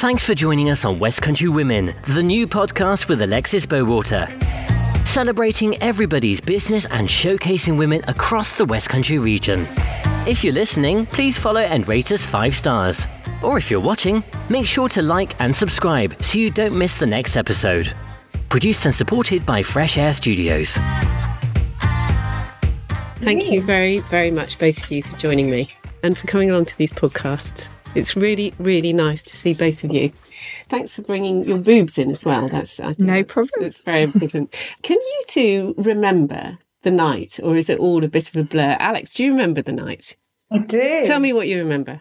Thanks for joining us on West Country Women, the new podcast with Alexis Bowater. Celebrating everybody's business and showcasing women across the West Country region. If you're listening, please follow and rate us five stars. Or if you're watching, make sure to like and subscribe so you don't miss the next episode. Produced and supported by Fresh Air Studios. Thank you very, very much, both of you, for joining me and for coming along to these podcasts. It's really, really nice to see both of you. Thanks for bringing your boobs in as well. That's I think No that's- problem. It's very important. Can you two remember the night, or is it all a bit of a blur? Alex, do you remember the night? I do. Tell me what you remember.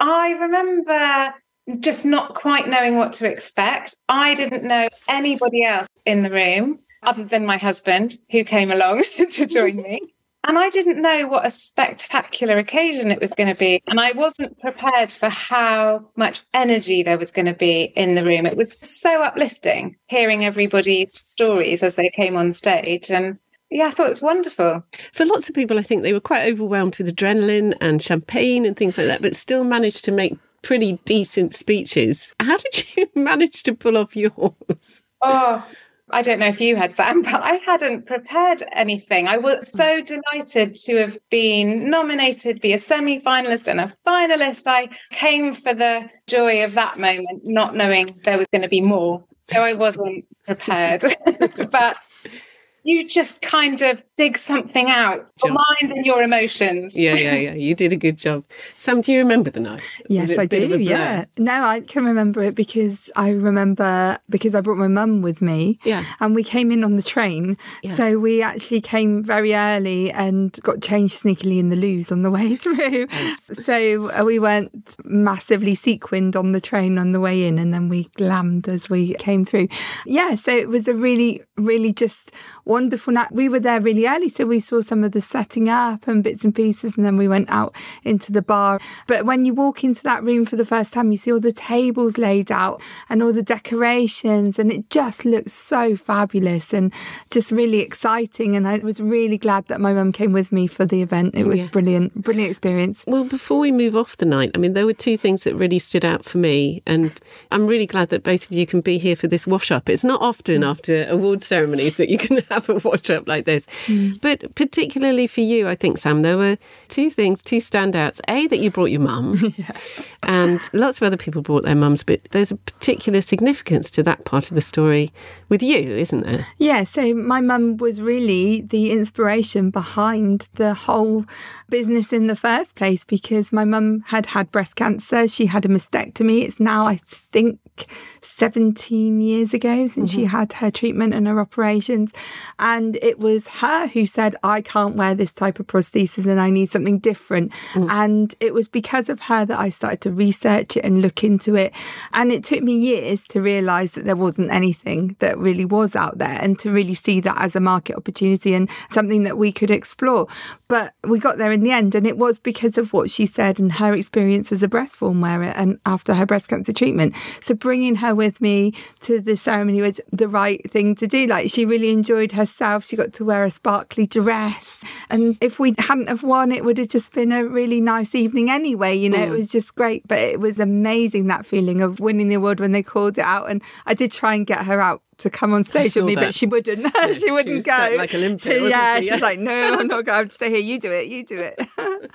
I remember just not quite knowing what to expect. I didn't know anybody else in the room other than my husband who came along to join me. And I didn't know what a spectacular occasion it was going to be. And I wasn't prepared for how much energy there was going to be in the room. It was so uplifting hearing everybody's stories as they came on stage. And yeah, I thought it was wonderful. For lots of people, I think they were quite overwhelmed with adrenaline and champagne and things like that, but still managed to make pretty decent speeches. How did you manage to pull off yours? Oh, I don't know if you had Sam, but I hadn't prepared anything. I was so delighted to have been nominated, be a semi finalist and a finalist. I came for the joy of that moment, not knowing there was going to be more. So I wasn't prepared. but you just kind of dig something out, your mind and your emotions. Yeah, yeah, yeah. You did a good job. Sam, do you remember the night? Yes, it a I bit of do. Yeah. No, I can remember it because I remember because I brought my mum with me. Yeah. And we came in on the train. Yeah. So we actually came very early and got changed sneakily in the loos on the way through. so uh, we went massively sequined on the train on the way in and then we glammed as we came through. Yeah. So it was a really, really just wonderful night. We were there really early. So we saw some of the setting up and bits and pieces and then we went out into the bar. But when you walk into that room for the first time, you see all the tables laid out and all the decorations, and it just looks so fabulous and just really exciting. And I was really glad that my mum came with me for the event. It was Yeah. brilliant, brilliant experience. Well, before we move off the night, I mean, there were two things that really stood out for me, and I'm really glad that both of you can be here for this wash up. It's not often mm. after award ceremonies that you can have a wash up like this, mm. but particularly for you, I think, Sam, there were two things, two standouts. A, that you brought your mum, and lots of other people brought their mums, but there's a particular significance to that part of the story with you, isn't there? Yeah, so my mum was really the inspiration behind the whole business in the first place because my mum had had breast cancer. She had a mastectomy. It's now, I think, 17 years ago since she mm-hmm. had her treatment and her operations. And it was her who said, I can't wear this type of prosthesis and I need something different. Mm. And it was because of her that I started to research it and look into it. And it took me years to realize that there wasn't anything that really was out there and to really see that as a market opportunity and something that we could explore. But we got there in the end, and it was because of what she said and her experience as a breast form wearer and after her breast cancer treatment. So bringing her with me to the ceremony was the right thing to do. Like she really enjoyed herself. She got to wear a sparkly dress, and if we hadn't have won, it would have just been a really nice evening anyway. You know, it mm. was just great. But it was amazing that feeling of winning the award when they called it out, and I did try and get her out. To come on stage with me, that. but she wouldn't. she she wouldn't was go. like She- yeah, she? she's Yeah. like, no, I'm not going to stay here. You do it. You do it.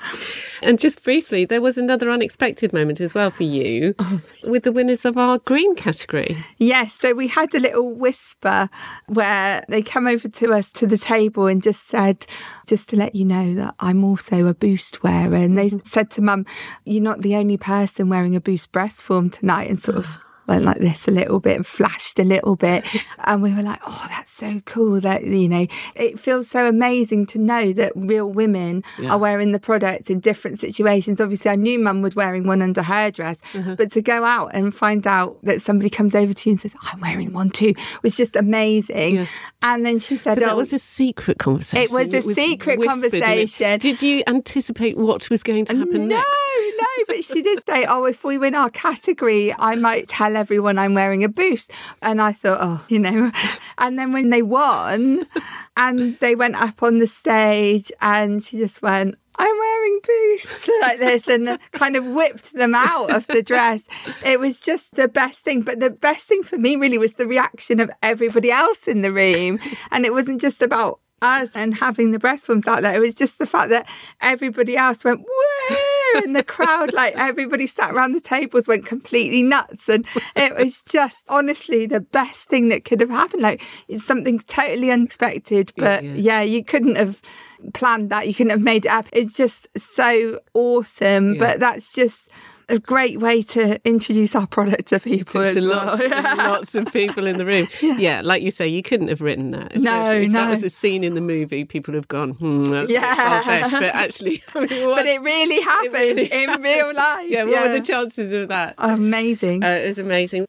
And just briefly, there was another unexpected moment as well for you with the winners of our green category. Yes, so we had a little whisper where they come over to us to the table and just said, just to let you know that I'm also a boost wearer. And they mm-hmm. said to mum, You're not the only person wearing a boost breast form tonight, and sort of went like this a little bit and flashed a little bit. And we were like, Oh, that's so cool. That, you know, it feels so amazing to know that real women Yeah. are wearing the products in different situations. Obviously, I knew mum was wearing one under her dress, uh-huh. but to go out and find out that somebody comes over to you and says, I'm wearing one too, was just amazing. Yeah. And then she said, But that "Oh, was a secret conversation. It was a secret whispered, and it- conversation. Did you anticipate what was going to happen no, next? no, but she did say, "Oh, if we win our category, I might tell everyone I'm wearing a boost." And I thought, "Oh, you know." And then when they won, and they went up on the stage, and she just went, I'm wearing boots like this and kind of whipped them out of the dress. It was just the best thing. But the best thing for me really was the reaction of everybody else in the room. And it wasn't just about us and having the breast films out there. It was just the fact that everybody else went, woo! And the crowd, like everybody sat around the tables, went completely nuts. And it was just honestly the best thing that could have happened. Like it's something totally unexpected. But yeah, yeah. yeah you couldn't have planned that. You couldn't have made it up. It's just so awesome. Yeah. But that's just a great way to introduce our product to people to, to lots, well. lots of people in the room. Yeah. yeah. like you say, you couldn't have written that. If no, if no. that was a scene in the movie, people have gone, hmm, that's yeah. But actually, I mean, what, but it really happened it really in happened. real life. Yeah, what yeah. were the chances of that? Amazing. Uh, it was amazing.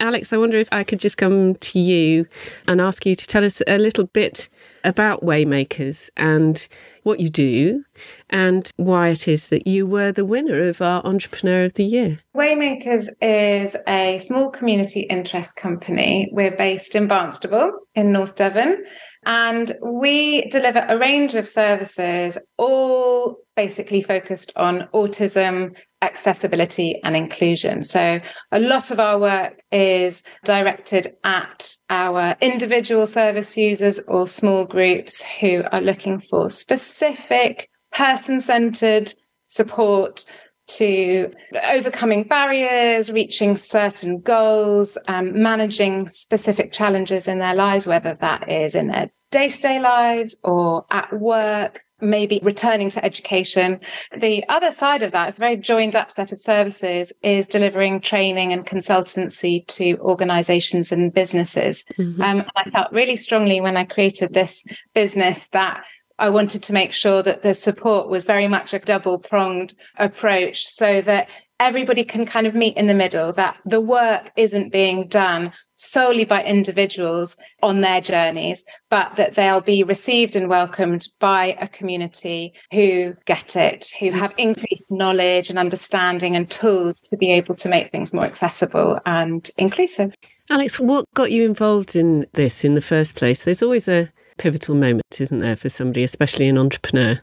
Alex, I wonder if I could just come to you and ask you to tell us a little bit about Waymakers and what you do and why it is that you were the winner of our Entrepreneur of the Year. Waymakers is a small community interest company. We're based in Barnstaple in North Devon. And we deliver a range of services, all basically focused on autism, accessibility, and inclusion. So, a lot of our work is directed at our individual service users or small groups who are looking for specific person centered support to overcoming barriers, reaching certain goals, um, managing specific challenges in their lives, whether that is in their day to day lives or at work, maybe returning to education. The other side of that is a very joined up set of services is delivering training and consultancy to organizations and businesses. Mm-hmm. Um, I felt really strongly when I created this business that I wanted to make sure that the support was very much a double pronged approach so that everybody can kind of meet in the middle, that the work isn't being done solely by individuals on their journeys, but that they'll be received and welcomed by a community who get it, who have increased knowledge and understanding and tools to be able to make things more accessible and inclusive. Alex, what got you involved in this in the first place? There's always a pivotal moment, isn't there, for somebody, especially an entrepreneur?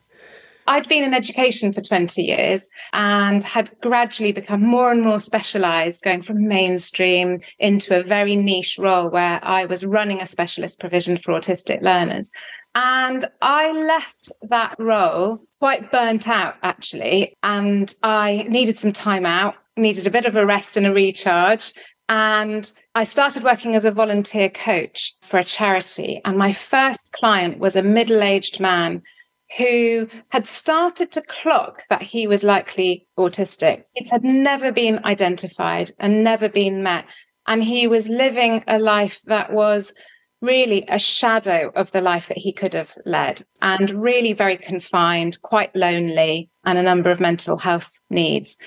I'd been in education for 20 years and had gradually become more and more specialized, going from mainstream into a very niche role where I was running a specialist provision for autistic learners. And I left that role quite burnt out, actually. And I needed some time out, needed a bit of a rest and a recharge. And I started working as a volunteer coach for a charity. And my first client was a middle aged man who had started to clock that he was likely autistic. It had never been identified and never been met. And he was living a life that was really a shadow of the life that he could have led and really very confined, quite lonely, and a number of mental health needs.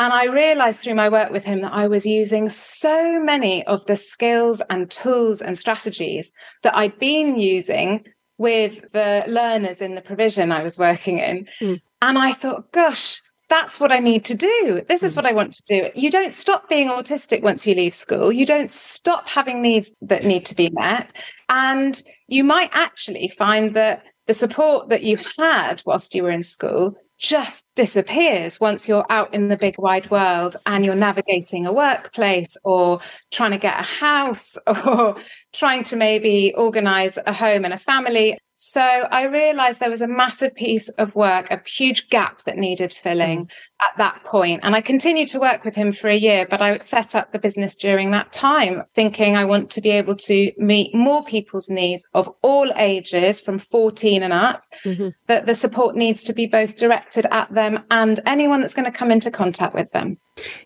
And I realized through my work with him that I was using so many of the skills and tools and strategies that I'd been using with the learners in the provision I was working in. Mm. And I thought, gosh, that's what I need to do. This is mm. what I want to do. You don't stop being autistic once you leave school. You don't stop having needs that need to be met. And you might actually find that the support that you had whilst you were in school just disappears once you're out in the big wide world and you're navigating a workplace or trying to get a house or trying to maybe organize a home and a family. So I realized there was a massive piece of work, a huge gap that needed filling mm. At that point. And I continued to work with him for a year, but I set up the business during that time, thinking I want to be able to meet more people's needs of all ages from 14 and up, mm-hmm. that the support needs to be both directed at them and anyone that's going to come into contact with them.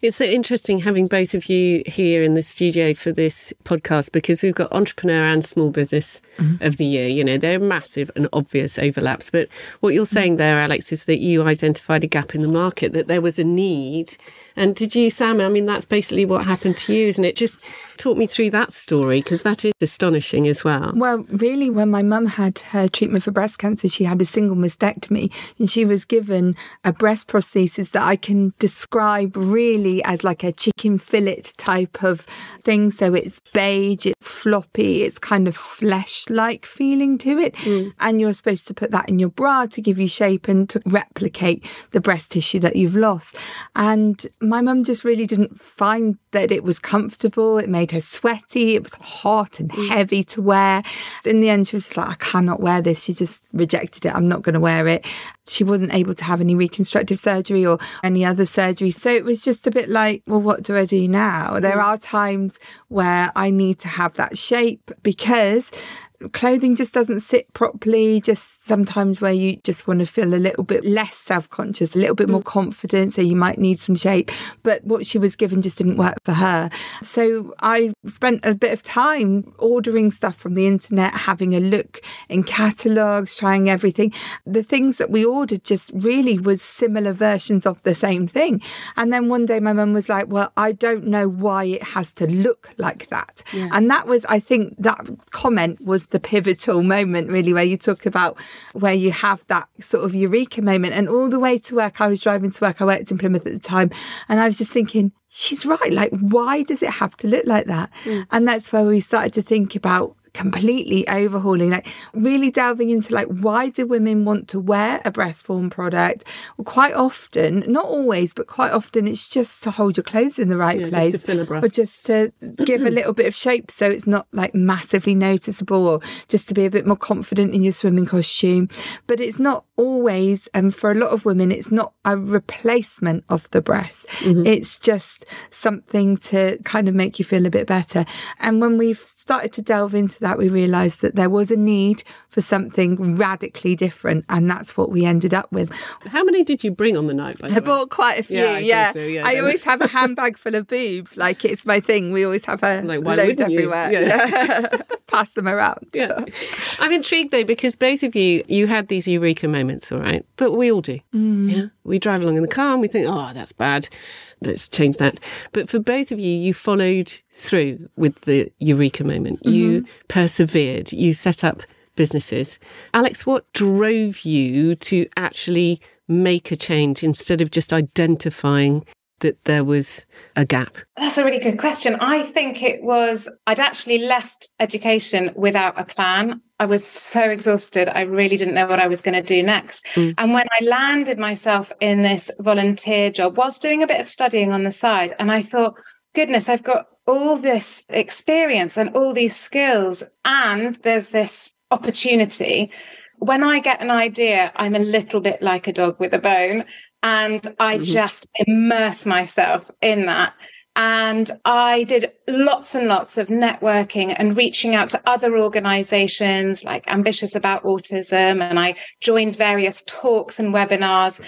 It's so interesting having both of you here in the studio for this podcast because we've got entrepreneur and small business mm-hmm. of the year. You know, they're massive and obvious overlaps. But what you're saying there, Alex, is that you identified a gap in the market, that there was a need And did you, Sam? I mean, that's basically what happened to you, isn't it? Just talk me through that story because that is astonishing as well. Well, really, when my mum had her treatment for breast cancer, she had a single mastectomy and she was given a breast prosthesis that I can describe really as like a chicken fillet type of thing. So it's beige, it's floppy, it's kind of flesh like feeling to it. Mm. And you're supposed to put that in your bra to give you shape and to replicate the breast tissue that you've lost. And my mum just really didn't find that it was comfortable. It made her sweaty. It was hot and mm. heavy to wear. In the end, she was like, I cannot wear this. She just rejected it. I'm not going to wear it. She wasn't able to have any reconstructive surgery or any other surgery. So it was just a bit like, well, what do I do now? There mm. are times where I need to have that shape because clothing just doesn't sit properly, just sometimes where you just want to feel a little bit less self conscious, a little bit more mm. confident. So you might need some shape. But what she was given just didn't work for her. So I spent a bit of time ordering stuff from the internet, having a look in catalogues, trying everything. The things that we ordered just really was similar versions of the same thing. And then one day my mum was like, Well, I don't know why it has to look like that. Yeah. And that was, I think, that comment was the pivotal moment, really, where you talk about where you have that sort of eureka moment. And all the way to work, I was driving to work, I worked in Plymouth at the time, and I was just thinking, she's right. Like, why does it have to look like that? Mm. And that's where we started to think about completely overhauling, like really delving into like why do women want to wear a breast form product? Well, quite often, not always, but quite often, it's just to hold your clothes in the right yeah, place, just or just to give a little bit of shape so it's not like massively noticeable, or just to be a bit more confident in your swimming costume. But it's not always, and for a lot of women, it's not a replacement of the breast. Mm-hmm. It's just something to kind of make you feel a bit better. And when we've started to delve into that, we realised that there was a need for something radically different, and that's what we ended up with. How many did you bring on the night? I bought quite a few. Yeah, I, yeah. So, yeah, I always have a handbag full of boobs, like it's my thing. We always have a like, load everywhere. Yeah. Pass them around. Yeah. I'm intrigued though because both of you, you had these eureka moments, all right, but we all do. Mm. Yeah, we drive along in the car and we think, oh, that's bad let's change that. But for both of you, you followed through with the eureka moment. Mm-hmm. You persevered. You set up businesses. Alex, what drove you to actually make a change instead of just identifying that there was a gap? That's a really good question. I think it was, I'd actually left education without a plan. I was so exhausted. I really didn't know what I was going to do next. Mm. And when I landed myself in this volunteer job, whilst doing a bit of studying on the side, and I thought, goodness, I've got all this experience and all these skills, and there's this opportunity. When I get an idea, I'm a little bit like a dog with a bone, and I mm-hmm. just immerse myself in that. And I did lots and lots of networking and reaching out to other organizations like Ambitious About Autism. And I joined various talks and webinars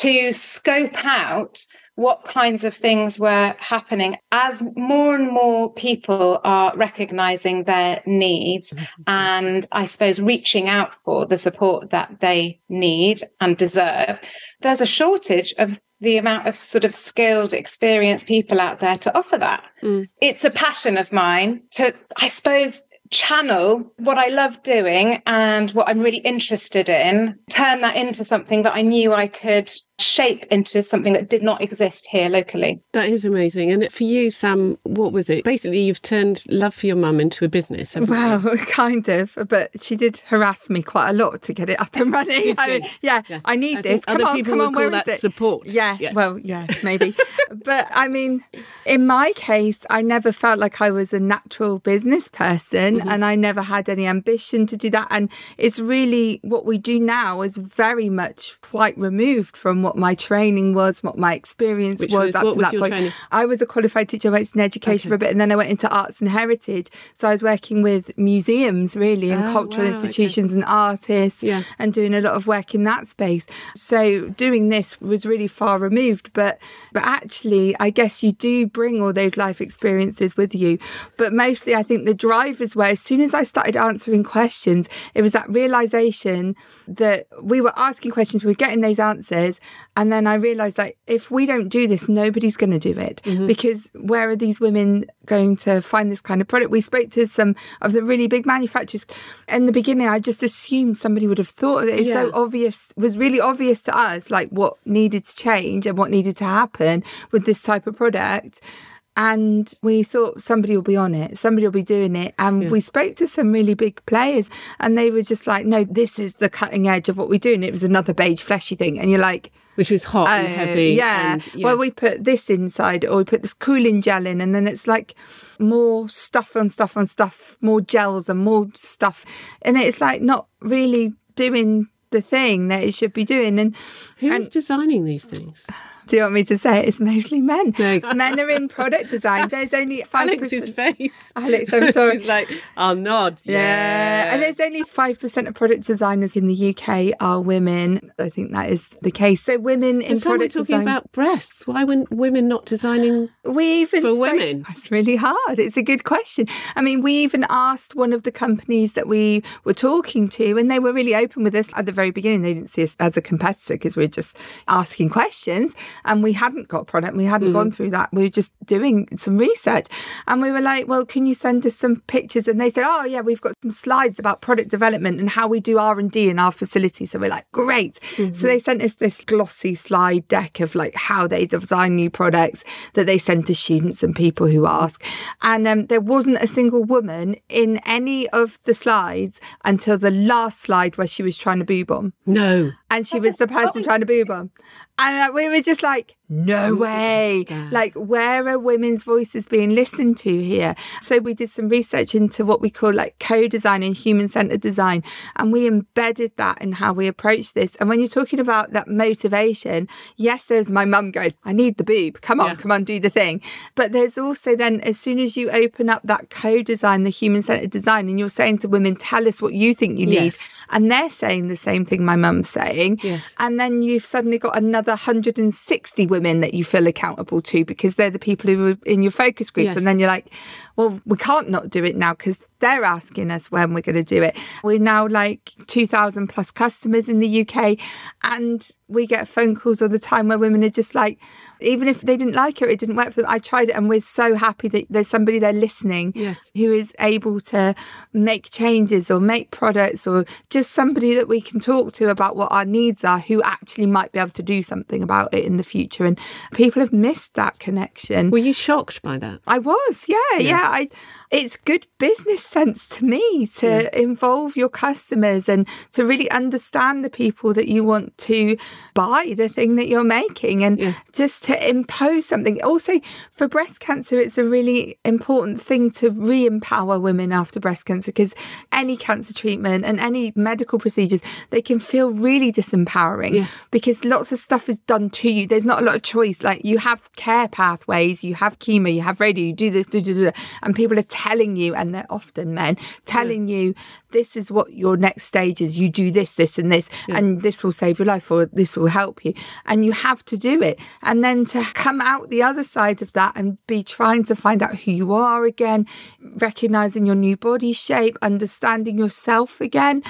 to scope out what kinds of things were happening as more and more people are recognizing their needs mm-hmm. and I suppose reaching out for the support that they need and deserve. There's a shortage of the amount of sort of skilled, experienced people out there to offer that. Mm. It's a passion of mine to, I suppose, channel what I love doing and what I'm really interested in, turn that into something that I knew I could shape into something that did not exist here locally. That is amazing. And for you, Sam, what was it? Basically, you've turned love for your mum into a business. Well, you? kind of, but she did harass me quite a lot to get it up and running. I mean, yeah, yeah, I need I this. Come on, come on, where is it? Support. Yeah, yes. well, yeah, maybe. but I mean, in my case, I never felt like I was a natural business person mm-hmm. and I never had any ambition to do that. And it's really what we do now is very much quite removed from what my training was, what my experience was, was up to that point. Training? I was a qualified teacher, I worked in education okay. for a bit, and then I went into arts and heritage. So I was working with museums really and oh, cultural wow, institutions okay. and artists yeah. and doing a lot of work in that space. So doing this was really far removed, but but actually I guess you do bring all those life experiences with you. But mostly I think the drivers were as soon as I started answering questions, it was that realization that we were asking questions, we were getting those answers, And then I realized that if we don't do this, nobody's going to do it Mm-hmm. because where are these women going to find this kind of product? We spoke to some of the really big manufacturers. In the beginning, I just assumed somebody would have thought of it. It's so obvious, was really obvious to us, like what needed to change and what needed to happen with this type of product. And we thought somebody will be on it, somebody will be doing it. And we spoke to some really big players, and they were just like, no, this is the cutting edge of what we do. And it was another beige, fleshy thing. And you're like, Which was hot and Oh, heavy. Yeah. and- Well, we put this inside, or we put this cooling gel in, and then it's like more stuff on stuff on stuff, more gels and more stuff, and it's like not really doing the thing that it should be doing. And Who's and- designing these things? Do you want me to say it? It's mostly men. No. Men are in product design. There's only five Alex's face. Alex, I'm sorry. She's like, I'll nod. Yeah. And there's only 5% of product designers in the UK are women. I think that is the case. So women in were product talking design. about breasts. Why weren't women not designing? We even For spoke- women? That's really hard. It's a good question. I mean, we even asked one of the companies that we were talking to, and they were really open with us at the very beginning. They didn't see us as a competitor because we are just asking questions, and we hadn't got product. We hadn't gone through that. We were just doing some research, and we were like, "Well, can you send us some pictures?" And they said, "Oh, yeah, we've got some slides about product development and how we do R and D in our facility." So we're like, "Great!" So they sent us this glossy slide deck of like how they design new products that they send to students and people who ask. And um, there wasn't a single woman in any of the slides until the last slide where she was trying to boob on. No. And she was the person trying to boob on. And uh, we were just like, no way. Like, where are women's voices being listened to here? So we did some research into what we call like co-design and human-centered design. And we embedded that in how we approach this. And when you're talking about that motivation, yes, there's my mum going, I need the boob. Come on, Yeah. come on, do the thing. But there's also then, as soon as you open up that co-design, the human-centered design, and you're saying to women, tell us what you think you need. Yes. And they're saying the same thing my mum's saying. Yes. And then you've suddenly got another 160 women that you feel accountable to because they're the people who are in your focus groups. Yes. And then you're like, well, we can't not do it now because they're asking us when we're going to do it. We're now like 2,000 plus customers in the UK and we get phone calls all the time where women are just like, even if they didn't like it, it didn't work for them. I tried it and we're so happy that there's somebody there listening Yes. who is able to make changes or make products or just somebody that we can talk to about what our needs are who actually might be able to do something about it in the future. And people have missed that connection. Were you shocked by that? I was, yeah, yeah. I, it's good business sense to me to involve your customers and to really understand the people that you want to buy the thing that you're making and Yeah. just to impose something. Also, for breast cancer, it's a really important thing to re empower women after breast cancer because any cancer treatment and any medical procedures, they can feel really disempowering Yes. because lots of stuff is done to you. There's not a lot of choice. Like you have care pathways, you have chemo, you have radio, you do this, do, do, do, and people are telling you, and they're often men, telling mm. you this is what your next stage is. You do this, this, and this, and this will save your life or this will help you. And you have to do it. And then to come out the other side of that and be trying to find out who you are again, recognizing your new body shape, understanding yourself again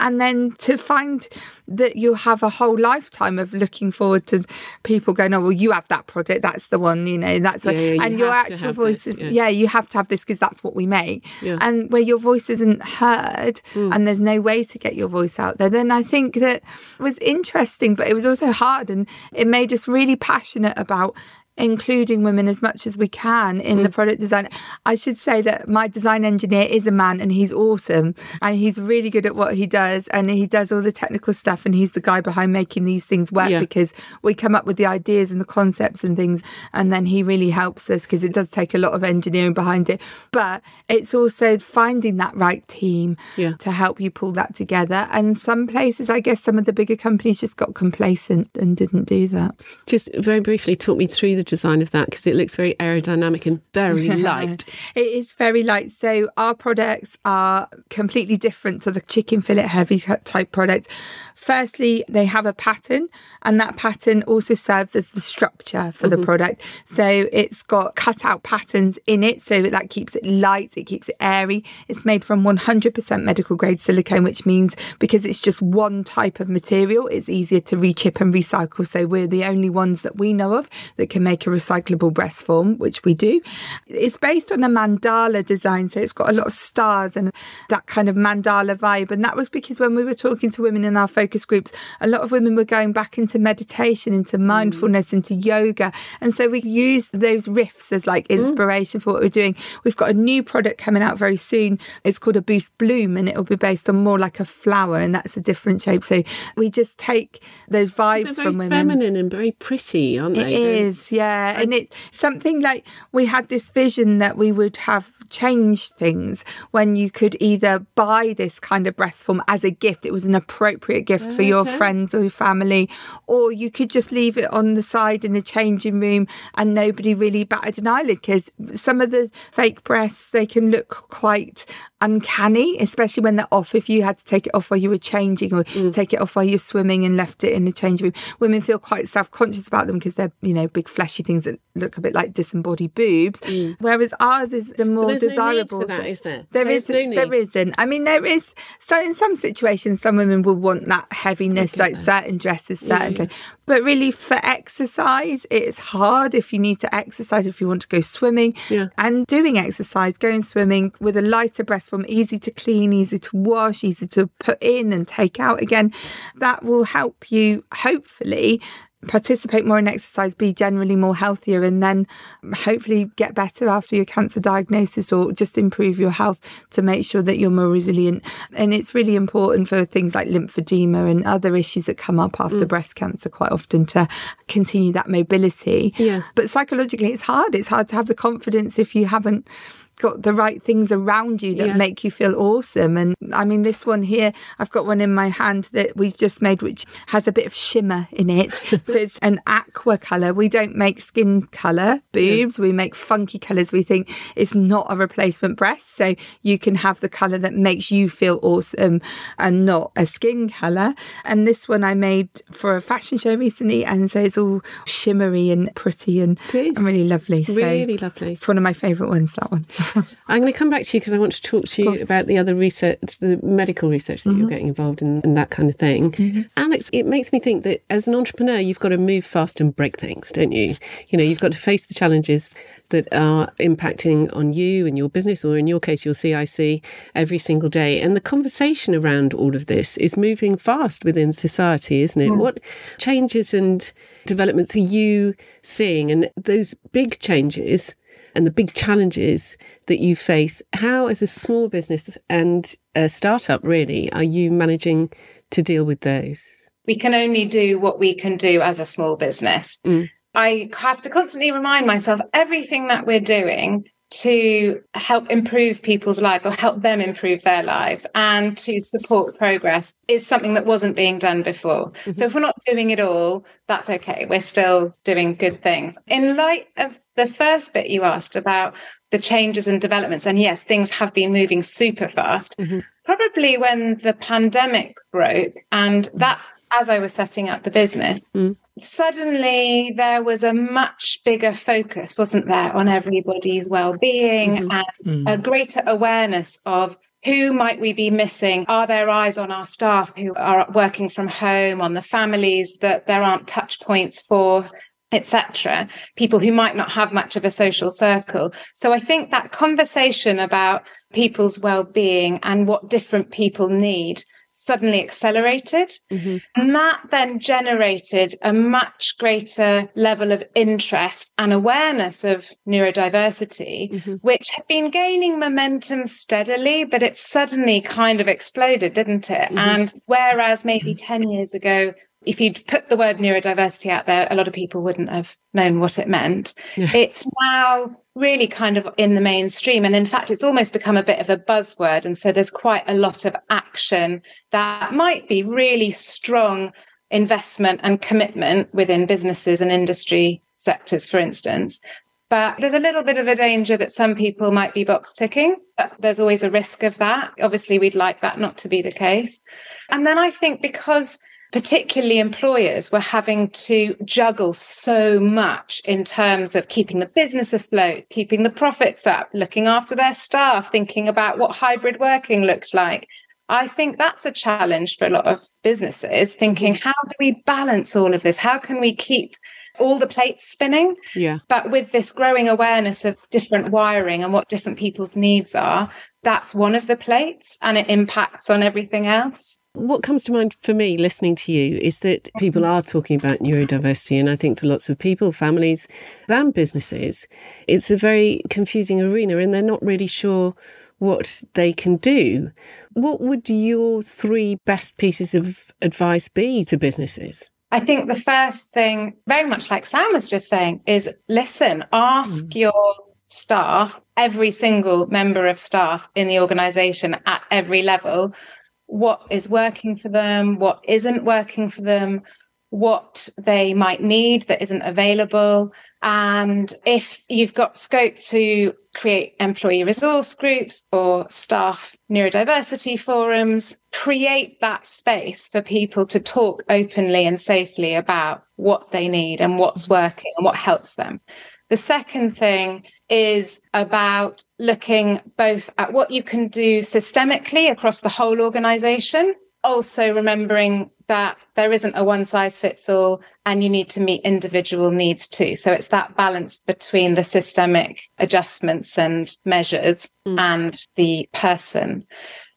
and then to find that you have a whole lifetime of looking forward to people going, oh, well, you have that project that's the one, you know, that's what, Yeah, yeah, you and your actual voice this, is, yeah. yeah. you have to have this because that's what we make. Yeah. And where your voice isn't heard Hmm. and there's no way to get your voice out there, then I think that was interesting, but it was also hard and it made us really passionate about including women as much as we can in Mm. the product design. I should say that my design engineer is a man and he's awesome and he's really good at what he does and he does all the technical stuff and he's the guy behind making these things work Yeah. because we come up with the ideas and the concepts and things and then he really helps us because it does take a lot of engineering behind it. But it's also finding that right team Yeah. to help you pull that together. And some places, I guess some of the bigger companies just got complacent and didn't do that. Just very briefly, talk me through the design of that because it looks very aerodynamic and very light. it is very light. So our products are completely different to the chicken fillet heavy type products. Firstly, they have a pattern, and that pattern also serves as the structure for mm-hmm. the product. So it's got cut out patterns in it, so that keeps it light, it keeps it airy. It's made from 100% medical grade silicone, which means because it's just one type of material, it's easier to rechip and recycle. So we're the only ones that we know of that can make a recyclable breast form, which we do. It's based on a mandala design, so it's got a lot of stars and that kind of mandala vibe. And that was because when we were talking to women in our focus focus groups, a lot of women were going back into meditation, into mm. mindfulness, mm. into yoga. And so we used those riffs as like mm. inspiration mm. for what we're doing. We've got a new product coming out very soon. It's called a Boost Bloom and it'll be based on more like a flower and that's a different shape. So we just take those vibes from women. feminine and very pretty, aren't they? It is, yeah. I... And it's something like we had this vision that we would have changed things when you could either buy this kind of breast form as a gift. It was an appropriate gift for your friends or your family, or you could just leave it on the side in a changing room and nobody really batted an eyelid because some of the fake breasts they can look quite uncanny, especially when they're off. If you had to take it off while you were changing or mm. take it off while you're swimming and left it in the change room, women feel quite self conscious about them because they're, you know, big fleshy things that look a bit like disembodied boobs. Mm. Whereas ours is the more desirable. No that, is there? There isn't. No there isn't. I mean, there is. So in some situations, some women will want that heaviness, like that. certain dresses, certain. Yeah, yeah. But really, for exercise, it's hard if you need to exercise, if you want to go swimming. Yeah. And doing exercise, going swimming with a lighter breast form, easy to clean, easy to wash, easy to put in and take out again, that will help you, hopefully, participate more in exercise, be generally more healthier, and then hopefully get better after your cancer diagnosis or just improve your health to make sure that you're more resilient. And it's really important for things like lymphedema and other issues that come up after mm. breast cancer quite often to continue that mobility. Yeah. But psychologically, it's hard. It's hard to have the confidence if you haven't got the right things around you that yeah. make you feel awesome. And I mean, this one here, I've got one in my hand that we've just made, which has a bit of shimmer in it. so it's an aqua color. We don't make skin color boobs. Yeah. We make funky colors. We think it's not a replacement breast. So you can have the color that makes you feel awesome and not a skin color. And this one I made for a fashion show recently. And so it's all shimmery and pretty and, and really lovely. So really lovely. It's one of my favorite ones, that one. I'm going to come back to you because I want to talk to you about the other research, the medical research that mm-hmm. you're getting involved in and that kind of thing. Mm-hmm. Alex, it makes me think that as an entrepreneur, you've got to move fast and break things, don't you? You know, you've got to face the challenges that are impacting on you and your business, or in your case, your CIC, every single day. And the conversation around all of this is moving fast within society, isn't it? Mm. What changes and developments are you seeing? And those big changes and the big challenges that you face. How, as a small business and a startup, really, are you managing to deal with those? We can only do what we can do as a small business. Mm. I have to constantly remind myself everything that we're doing to help improve people's lives or help them improve their lives and to support progress is something that wasn't being done before. Mm-hmm. So if we're not doing it all, that's okay. We're still doing good things. In light of the first bit you asked about the changes and developments, and yes, things have been moving super fast. Mm-hmm. Probably when the pandemic broke, and that's as I was setting up the business, mm. Suddenly there was a much bigger focus, wasn't there, on everybody's well-being mm-hmm. and mm. a greater awareness of who might we be missing? Are there eyes on our staff who are working from home, on the families that there aren't touch points for? etc people who might not have much of a social circle so i think that conversation about people's well-being and what different people need suddenly accelerated. Mm-hmm. And that then generated a much greater level of interest and awareness of neurodiversity, mm-hmm. which had been gaining momentum steadily, but it suddenly kind of exploded, didn't it? Mm-hmm. And whereas maybe 10 years ago, if you'd put the word neurodiversity out there, a lot of people wouldn't have known what it meant. Yeah. It's now really kind of in the mainstream. And in fact, it's almost become a bit of a buzzword. And so there's quite a lot of action that might be really strong investment and commitment within businesses and industry sectors, for instance. But there's a little bit of a danger that some people might be box ticking. But There's always a risk of that. Obviously, we'd like that not to be the case. And then I think because particularly employers were having to juggle so much in terms of keeping the business afloat, keeping the profits up, looking after their staff, thinking about what hybrid working looked like. I think that's a challenge for a lot of businesses, thinking, mm-hmm. how do we balance all of this? How can we keep all the plates spinning. Yeah. But with this growing awareness of different wiring and what different people's needs are, that's one of the plates and it impacts on everything else. What comes to mind for me listening to you is that people are talking about neurodiversity. And I think for lots of people, families, and businesses, it's a very confusing arena and they're not really sure what they can do. What would your three best pieces of advice be to businesses? I think the first thing, very much like Sam was just saying, is listen, ask mm. your staff, every single member of staff in the organization at every level, what is working for them, what isn't working for them, what they might need that isn't available. And if you've got scope to create employee resource groups or staff neurodiversity forums, create that space for people to talk openly and safely about what they need and what's working and what helps them. The second thing is about looking both at what you can do systemically across the whole organization, also remembering that there isn't a one size fits all and you need to meet individual needs too. So it's that balance between the systemic adjustments and measures mm. and the person.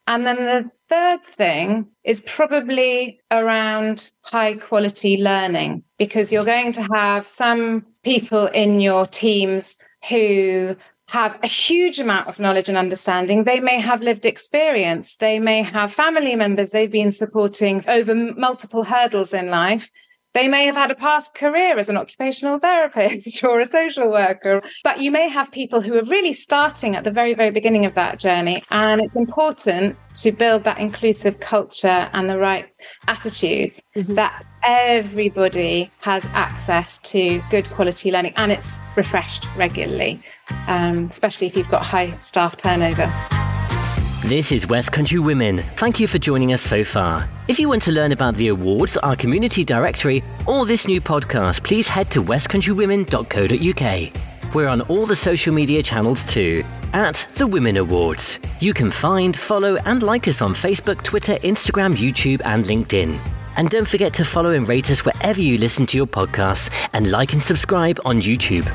And then the third thing is probably around high quality learning because you're going to have some people in your teams who have a huge amount of knowledge and understanding. They may have lived experience. They may have family members they've been supporting over multiple hurdles in life. They may have had a past career as an occupational therapist or a social worker, but you may have people who are really starting at the very, very beginning of that journey. And it's important to build that inclusive culture and the right attitudes mm-hmm. that everybody has access to good quality learning and it's refreshed regularly, um, especially if you've got high staff turnover. This is West Country Women. Thank you for joining us so far. If you want to learn about the awards, our community directory, or this new podcast, please head to westcountrywomen.co.uk. We're on all the social media channels too, at the Women Awards. You can find, follow, and like us on Facebook, Twitter, Instagram, YouTube, and LinkedIn. And don't forget to follow and rate us wherever you listen to your podcasts and like and subscribe on YouTube.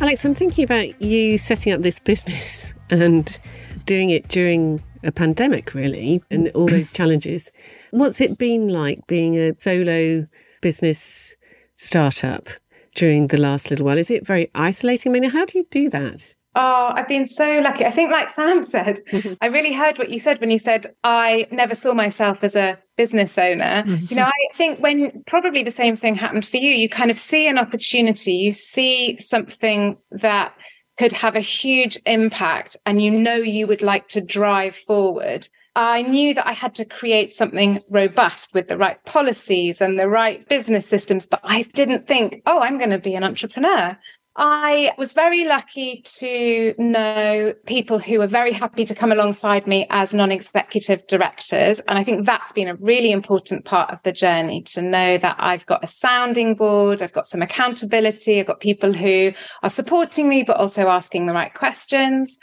Alex, I'm thinking about you setting up this business and doing it during a pandemic, really, and all those challenges. What's it been like being a solo business startup during the last little while? Is it very isolating? I mean, how do you do that? Oh, I've been so lucky. I think, like Sam said, I really heard what you said when you said, I never saw myself as a business owner. Mm-hmm. You know, I think when probably the same thing happened for you, you kind of see an opportunity, you see something that could have a huge impact, and you know you would like to drive forward. I knew that I had to create something robust with the right policies and the right business systems, but I didn't think, oh, I'm going to be an entrepreneur. I was very lucky to know people who were very happy to come alongside me as non executive directors. And I think that's been a really important part of the journey to know that I've got a sounding board, I've got some accountability, I've got people who are supporting me, but also asking the right questions.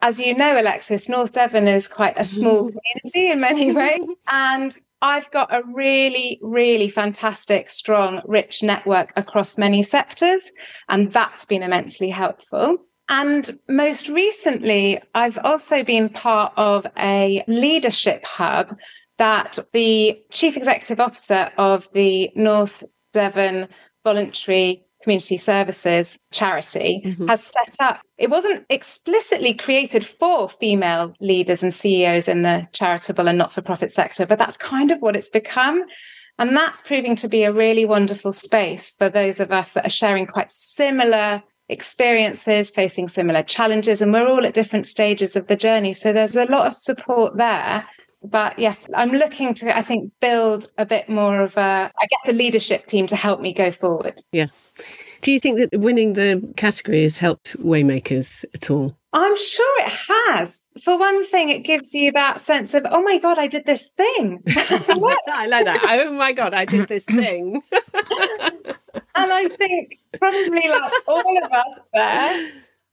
As you know, Alexis, North Devon is quite a small community in many ways. And I've got a really, really fantastic, strong, rich network across many sectors, and that's been immensely helpful. And most recently, I've also been part of a leadership hub that the chief executive officer of the North Devon Voluntary Community Services charity mm-hmm. has set up. It wasn't explicitly created for female leaders and CEOs in the charitable and not for profit sector, but that's kind of what it's become. And that's proving to be a really wonderful space for those of us that are sharing quite similar experiences, facing similar challenges, and we're all at different stages of the journey. So there's a lot of support there But yes, I'm looking to, I think, build a bit more of a, I guess, a leadership team to help me go forward. Yeah. Do you think that winning the category has helped Waymakers at all? I'm sure it has. For one thing, it gives you that sense of, oh my God, I did this thing. I like that. Oh my God, I did this thing. and I think probably like all of us there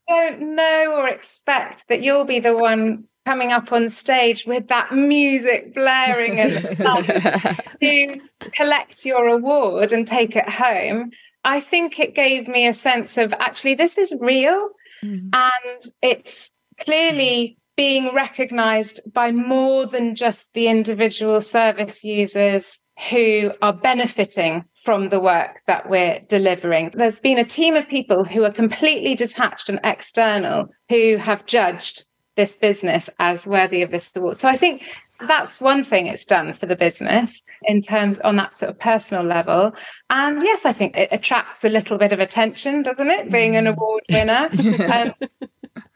don't know or expect that you'll be the one coming up on stage with that music blaring and to collect your award and take it home. I think it gave me a sense of actually, this is real mm. and it's clearly being recognized by more than just the individual service users who are benefiting from the work that we're delivering. There's been a team of people who are completely detached and external who have judged this business as worthy of this award. So I think that's one thing it's done for the business in terms on that sort of personal level. And yes, I think it attracts a little bit of attention, doesn't it? Being an mm. award winner. um,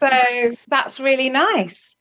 so that's really nice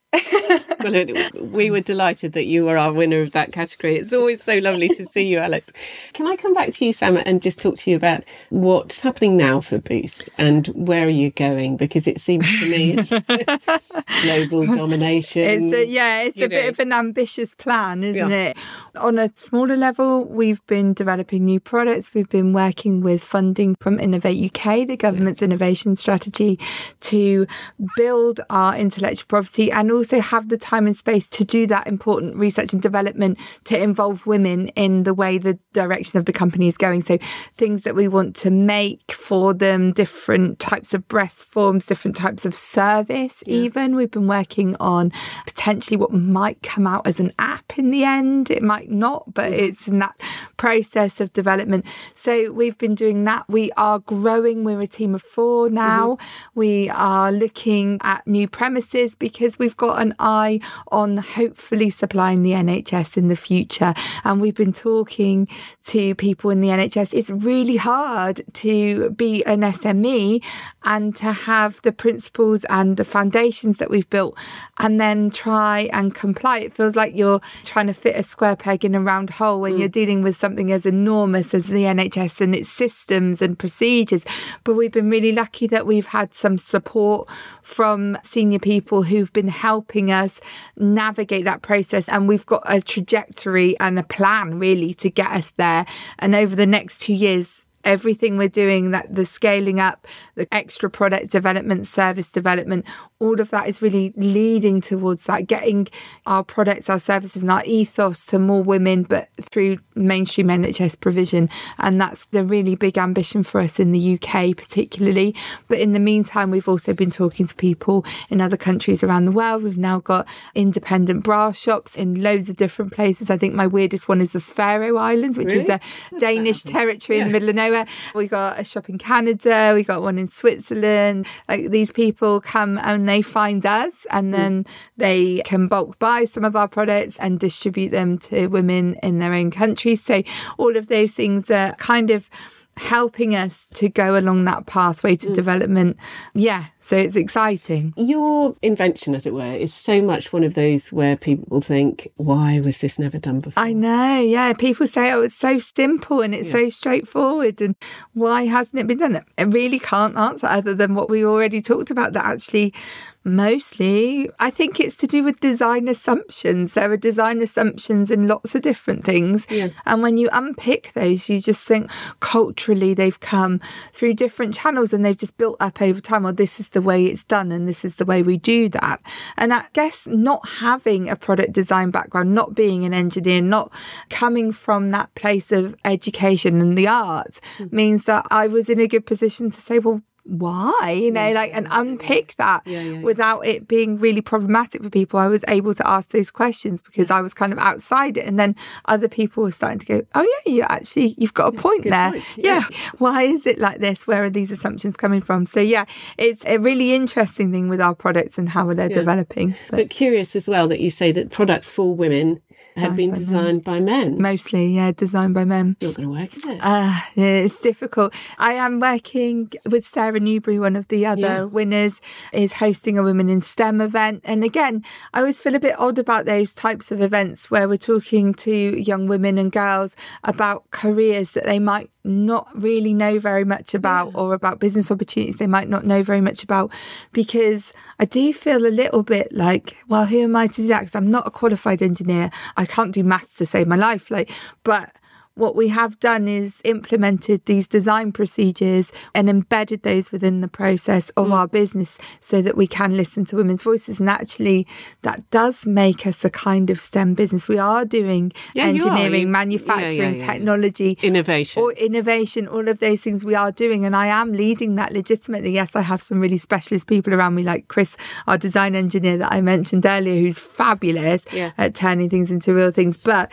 well, we were delighted that you were our winner of that category. It's always so lovely to see you, Alex. Can I come back to you, Sam, and just talk to you about what's happening now for Boost and where are you going? Because it seems to me it's global domination. It's a, yeah, it's a know. bit of an ambitious plan, isn't yeah. it? On a smaller level, we've been developing new products. We've been working with funding from Innovate UK, the government's yeah. innovation strategy, to build our intellectual property and also also have the time and space to do that important research and development to involve women in the way the direction of the company is going. So things that we want to make for them, different types of breast forms, different types of service, yeah. even. We've been working on potentially what might come out as an app in the end. It might not, but it's in that process of development. So we've been doing that. We are growing. We're a team of four now. Mm-hmm. We are looking at new premises because we've got got an eye on hopefully supplying the NHS in the future. And we've been talking to people in the NHS. It's really hard to be an SME and to have the principles and the foundations that we've built and then try and comply. It feels like you're trying to fit a square peg in a round hole when mm. you're dealing with something as enormous as the NHS and its systems and procedures. But we've been really lucky that we've had some support from senior people who've been helping helping us navigate that process. And we've got a trajectory and a plan really to get us there. And over the next two years, everything we're doing that the scaling up the extra product development service development all of that is really leading towards that, getting our products, our services, and our ethos to more women, but through mainstream NHS provision. And that's the really big ambition for us in the UK, particularly. But in the meantime, we've also been talking to people in other countries around the world. We've now got independent bra shops in loads of different places. I think my weirdest one is the Faroe Islands, which really? is a Danish territory yeah. in the middle of nowhere. We got a shop in Canada, we got one in Switzerland. Like these people come and they find us and hmm. then they can bulk buy some of our products and distribute them to women in their own countries. So all of those things are kind of helping us to go along that pathway to mm. development. Yeah, so it's exciting. Your invention, as it were, is so much one of those where people think, why was this never done before? I know, yeah. People say, oh, it's so simple and it's yeah. so straightforward. And why hasn't it been done? I really can't answer other than what we already talked about that actually Mostly, I think it's to do with design assumptions. There are design assumptions in lots of different things. Yeah. And when you unpick those, you just think culturally they've come through different channels and they've just built up over time. Or this is the way it's done and this is the way we do that. And I guess not having a product design background, not being an engineer, not coming from that place of education and the arts mm. means that I was in a good position to say, well, why you know yeah. like and unpick that yeah, without it being really problematic for people i was able to ask those questions because i was kind of outside it and then other people were starting to go oh yeah you actually you've got a point there point. yeah. why is it like this where are these assumptions coming from so yeah it's a really interesting thing with our products and how they're developing but. but curious as well that you say that products for women had been designed by men. Mostly, yeah, designed by men. Not going to work, is it? Uh, yeah, it's difficult. I am working with Sarah Newbury, one of the other yeah. winners, is hosting a Women in STEM event. And again, I always feel a bit odd about those types of events where we're talking to young women and girls about careers that they might not really know very much about yeah. or about business opportunities they might not know very much about because I do feel a little bit like, well, who am I to do that? Because I'm not a qualified engineer. I can't do maths to save my life. Like, but what we have done is implemented these design procedures and embedded those within the process of mm. our business so that we can listen to women's voices. And actually, that does make us a kind of STEM business. We are doing yeah, engineering, manufacturing, yeah, yeah, technology, innovation, or innovation, all of those things we are doing. And I am leading that legitimately. Yes, I have some really specialist people around me, like Chris, our design engineer that I mentioned earlier, who's fabulous at turning things into real things. But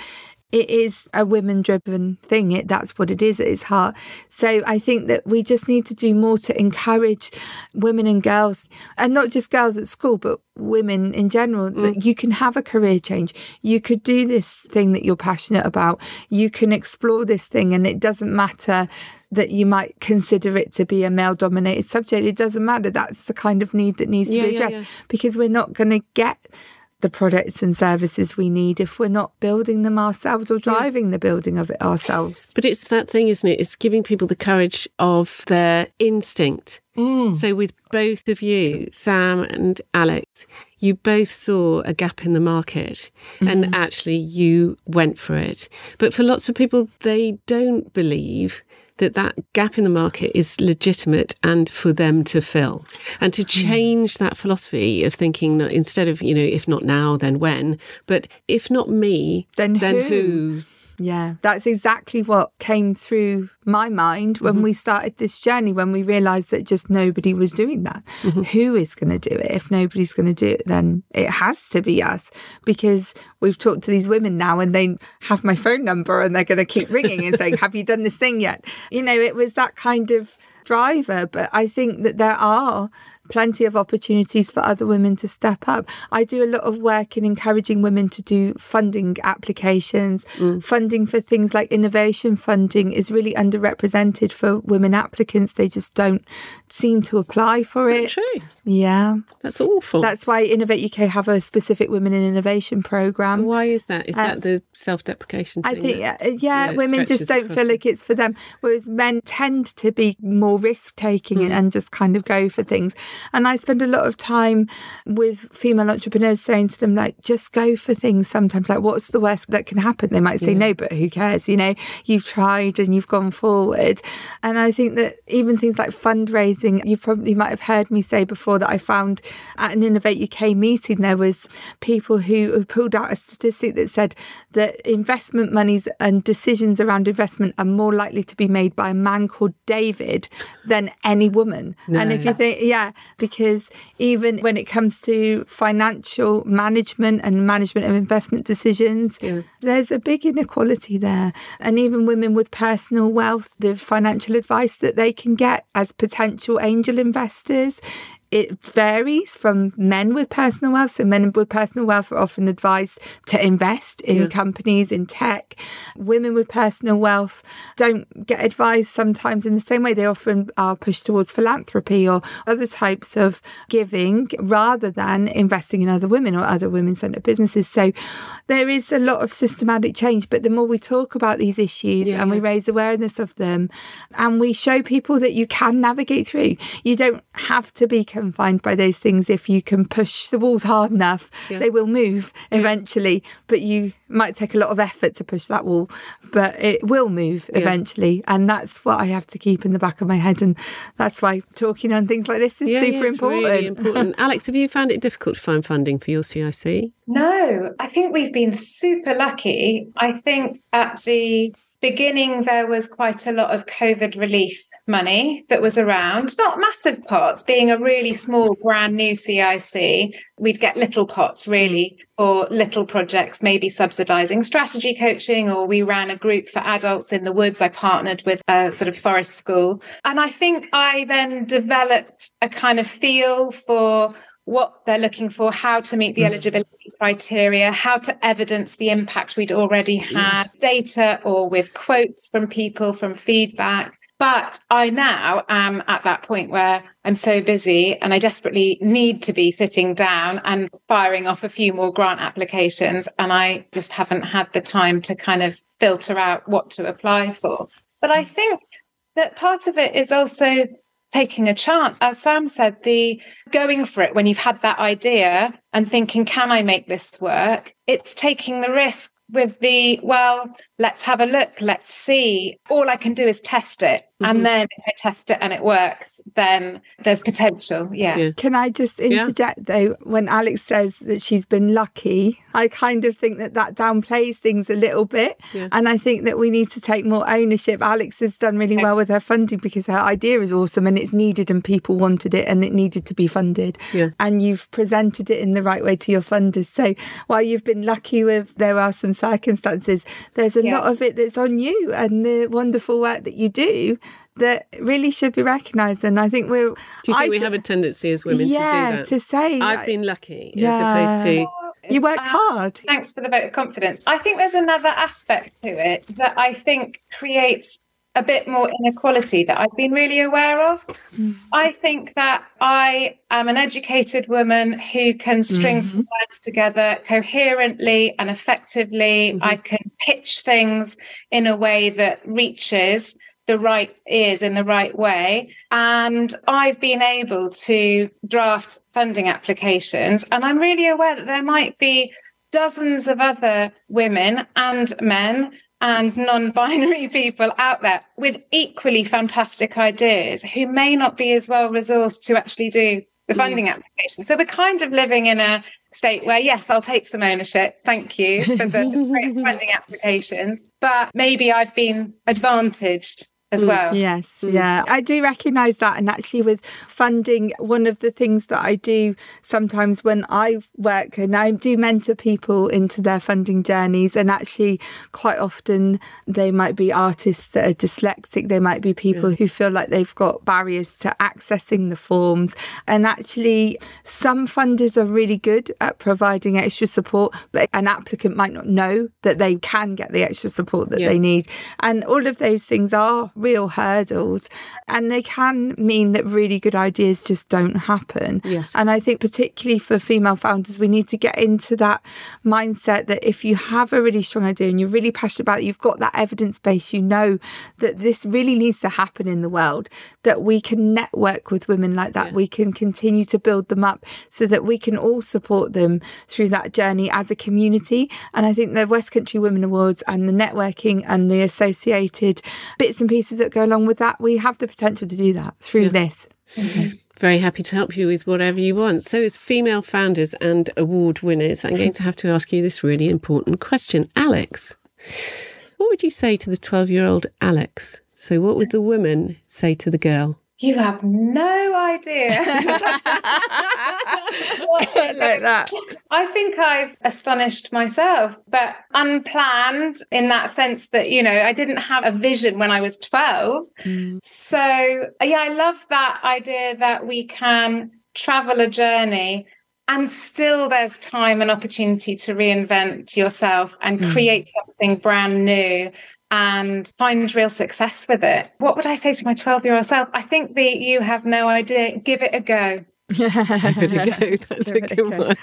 it is a women driven thing. It, that's what it is at its heart. So I think that we just need to do more to encourage women and girls, and not just girls at school, but women in general, mm. that you can have a career change. You could do this thing that you're passionate about. You can explore this thing, and it doesn't matter that you might consider it to be a male dominated subject. It doesn't matter. That's the kind of need that needs yeah, to be addressed yeah, yeah. because we're not going to get the products and services we need if we're not building them ourselves or driving yeah. the building of it ourselves. But it's that thing, isn't it? It's giving people the courage of their instinct. Mm. So, with both of you, Sam and Alex, you both saw a gap in the market mm-hmm. and actually you went for it. But for lots of people, they don't believe that that gap in the market is legitimate and for them to fill and to hmm. change that philosophy of thinking instead of you know if not now then when but if not me then, then who? who? Yeah, that's exactly what came through my mind when mm-hmm. we started this journey, when we realized that just nobody was doing that. Mm-hmm. Who is going to do it? If nobody's going to do it, then it has to be us because we've talked to these women now and they have my phone number and they're going to keep ringing and saying, Have you done this thing yet? You know, it was that kind of driver. But I think that there are plenty of opportunities for other women to step up. I do a lot of work in encouraging women to do funding applications. Mm. Funding for things like innovation funding is really underrepresented for women applicants. They just don't seem to apply for is it. True. Yeah. That's awful. That's why Innovate UK have a specific women in innovation program. Why is that? Is uh, that the self-deprecation I think that, yeah, yeah, women just don't feel like it's for them whereas men tend to be more risk-taking mm. and just kind of go for things. And I spend a lot of time with female entrepreneurs saying to them, like, just go for things sometimes. Like, what's the worst that can happen? They might say yeah. no, but who cares? You know, you've tried and you've gone forward. And I think that even things like fundraising, you probably might have heard me say before that I found at an Innovate UK meeting, there was people who pulled out a statistic that said that investment monies and decisions around investment are more likely to be made by a man called David than any woman. No. And if you think, yeah, because even when it comes to financial management and management of investment decisions, yeah. there's a big inequality there. And even women with personal wealth, the financial advice that they can get as potential angel investors it varies from men with personal wealth. So men with personal wealth are often advised to invest in yeah. companies, in tech. Women with personal wealth don't get advised sometimes in the same way. They often are pushed towards philanthropy or other types of giving rather than investing in other women or other women centered businesses. So there is a lot of systematic change. But the more we talk about these issues yeah. and we raise awareness of them and we show people that you can navigate through, you don't have to be confined by those things if you can push the walls hard enough yeah. they will move eventually. But you might take a lot of effort to push that wall but it will move yeah. eventually. And that's what i have to keep in the back of my head. And that's why talking on things like this is yeah, super important. Really important. alex have you found it difficult to find funding for your cic no i think we've been super lucky. I think at the beginning there was quite a lot of covid relief money that was around, not massive pots, being a really small, brand new CIC, we'd get little pots really for little projects, maybe subsidizing strategy coaching, or we ran a group for adults in the woods. I partnered with a sort of forest school. And I think I then developed a kind of feel for what they're looking for, how to meet the mm. eligibility criteria, how to evidence the impact we'd already had, data or with quotes from people, from feedback. But I now am at that point where I'm so busy and I desperately need to be sitting down and firing off a few more grant applications. And I just haven't had the time to kind of filter out what to apply for. But I think that part of it is also taking a chance. As Sam said, the going for it when you've had that idea and thinking, can I make this work? It's taking the risk with the, well, let's have a look, let's see. All I can do is test it. Mm-hmm. And then if I test it and it works, then there's potential. Yeah. yeah. Can I just interject yeah. though? When Alex says that she's been lucky, I kind of think that that downplays things a little bit. Yeah. And I think that we need to take more ownership. Alex has done really well with her funding because her idea is awesome and it's needed and people wanted it and it needed to be funded. Yeah. And you've presented it in the right way to your funders. So while you've been lucky with, there are some circumstances, there's a lot of it that's on you and the wonderful work that you do that really should be recognised. And I think we're. Do you think I, we have a tendency as women yeah, to do that? to say. I've been lucky yeah. as opposed to. You work uh, hard. Thanks for the vote of confidence. I think there's another aspect to it that I think creates a bit more inequality that I've been really aware of. Mm. I think that I am an educated woman who can string mm-hmm. some words together coherently and effectively. Mm-hmm. I can pitch things in a way that reaches the right ears in the right way. And I've been able to draft funding applications. And I'm really aware that there might be dozens of other women and men and non binary people out there with equally fantastic ideas who may not be as well resourced to actually do the mm. funding mm. application. So we're kind of living in a state where, yes, I'll take some ownership. Thank you for the funding applications. But maybe I've been advantaged as mm, well. Yes, mm. yeah. I do recognise that. And actually, with funding, one of the things that I do sometimes when I work and I do mentor people into their funding journeys, and actually, quite often they might be artists that are dyslexic, they might be people yeah. who feel like they've got barriers to accessing the forms. And actually, some funders are really good at providing extra support, but an applicant might not know that they can get the extra support that yeah. they need. And all of those things are real hurdles and they can mean that really good ideas just don't happen. Yes. And I think particularly for female founders, we need to get into that mindset that if you have a really strong idea and you're really passionate about it, you've got that evidence base, you know that this really needs to happen in the world, that we can network with women like that. Yeah. We can continue to build them up so that we can all support them through that journey as a community. And I think the West Country Women Awards and the networking and the associated bits and pieces that go along with that, we have the potential to do that through yeah. this. Mm-hmm. Very happy to help you with whatever you want. So, as female founders and award winners, I'm going to have to ask you this really important question. Alex, what would you say to the 12 year old Alex? So, what would the woman say to the girl? You have no idea. like that. I think I've astonished myself, but unplanned in that sense that, you know, I didn't have a vision when I was 12. Mm. So, yeah, I love that idea that we can travel a journey and still there's time and opportunity to reinvent yourself and mm. create something brand new and find real success with it. What would I say to my 12 year old self? I think that you have no idea. Give it a go. Give it a go. That's Give a good a one.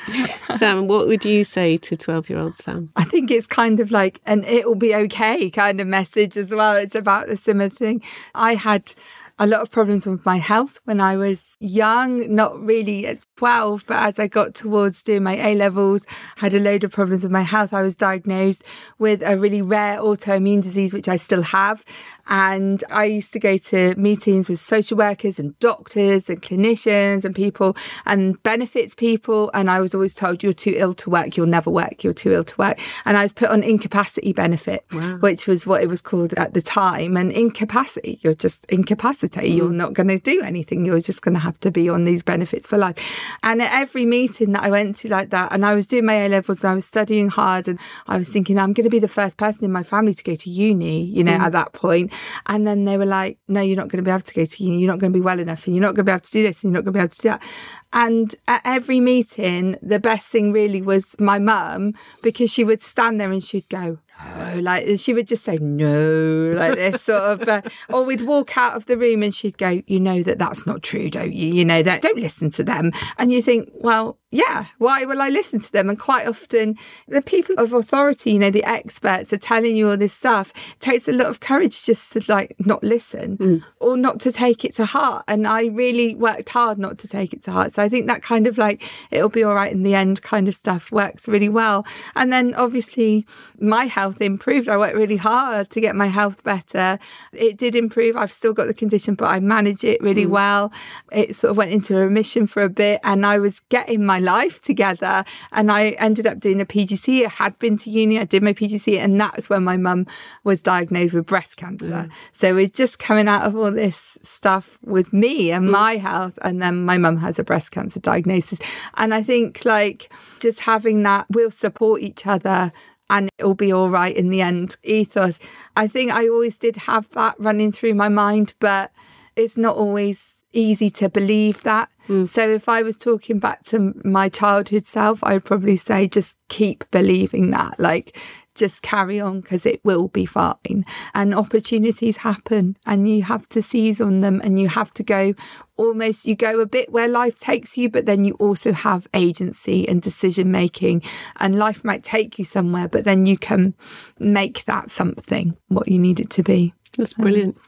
Sam, what would you say to 12 year old Sam? I think it's kind of like an it'll be okay kind of message as well. It's about the similar thing. I had a lot of problems with my health when I was young, not really at 12, but as I got towards doing my A levels, had a load of problems with my health. I was diagnosed with a really rare autoimmune disease, which I still have. And I used to go to meetings with social workers and doctors and clinicians and people and benefits people. And I was always told, you're too ill to work. You'll never work. You're too ill to work. And I was put on incapacity benefit, wow. which was what it was called at the time. And incapacity, you're just incapacitated. Mm. You're not going to do anything. You're just going to have to be on these benefits for life. And at every meeting that I went to like that, and I was doing my A levels and I was studying hard, and I was thinking, I'm going to be the first person in my family to go to uni, you know, mm. at that point. And then they were like, no, you're not going to be able to go to uni. You're not going to be well enough, and you're not going to be able to do this, and you're not going to be able to do that. And at every meeting, the best thing really was my mum because she would stand there and she'd go, no, like she would just say no, like this sort of, uh, or we'd walk out of the room and she'd go, you know that that's not true, don't you? You know that don't listen to them. And you think, well, yeah, why will I listen to them? And quite often, the people of authority, you know, the experts are telling you all this stuff. It takes a lot of courage just to like not listen mm. or not to take it to heart. And I really worked hard not to take it to heart. So I think that kind of like, it'll be all right in the end kind of stuff works really well. And then obviously, my health improved. I worked really hard to get my health better. It did improve. I've still got the condition, but I manage it really mm. well. It sort of went into remission for a bit and I was getting my life together. And I ended up doing a PGCE. I had been to uni, I did my PGCE, and that was when my mum was diagnosed with breast cancer. Mm. So we're just coming out of all this stuff with me and mm. my health. And then my mum has a breast cancer diagnosis. And I think like just having that, we'll support each other and it'll be all right in the end ethos. I think I always did have that running through my mind, but it's not always easy to believe that. Mm. So if I was talking back to my childhood self, I would probably say just keep believing that. Like just carry on because it will be fine. And opportunities happen and you have to seize on them and you have to go almost, you go a bit where life takes you, but then you also have agency and decision making. And life might take you somewhere, but then you can make that something what you need it to be. That's brilliant. Um,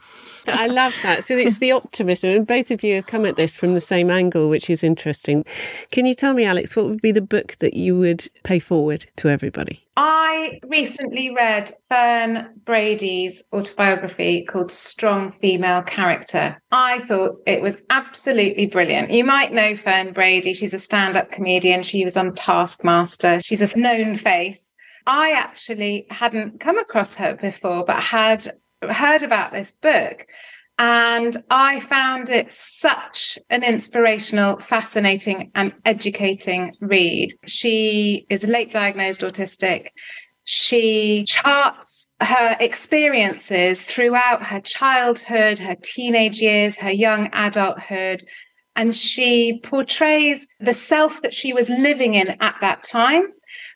I love that. So it's the optimism, and both of you have come at this from the same angle, which is interesting. Can you tell me, Alex, what would be the book that you would pay forward to everybody? I recently read Fern Brady's autobiography called Strong Female Character. I thought it was absolutely brilliant. You might know Fern Brady. She's a stand up comedian. She was on Taskmaster. She's a known face. I actually hadn't come across her before, but had heard about this book and I found it such an inspirational, fascinating, and educating read. She is late diagnosed autistic. She charts her experiences throughout her childhood, her teenage years, her young adulthood, and she portrays the self that she was living in at that time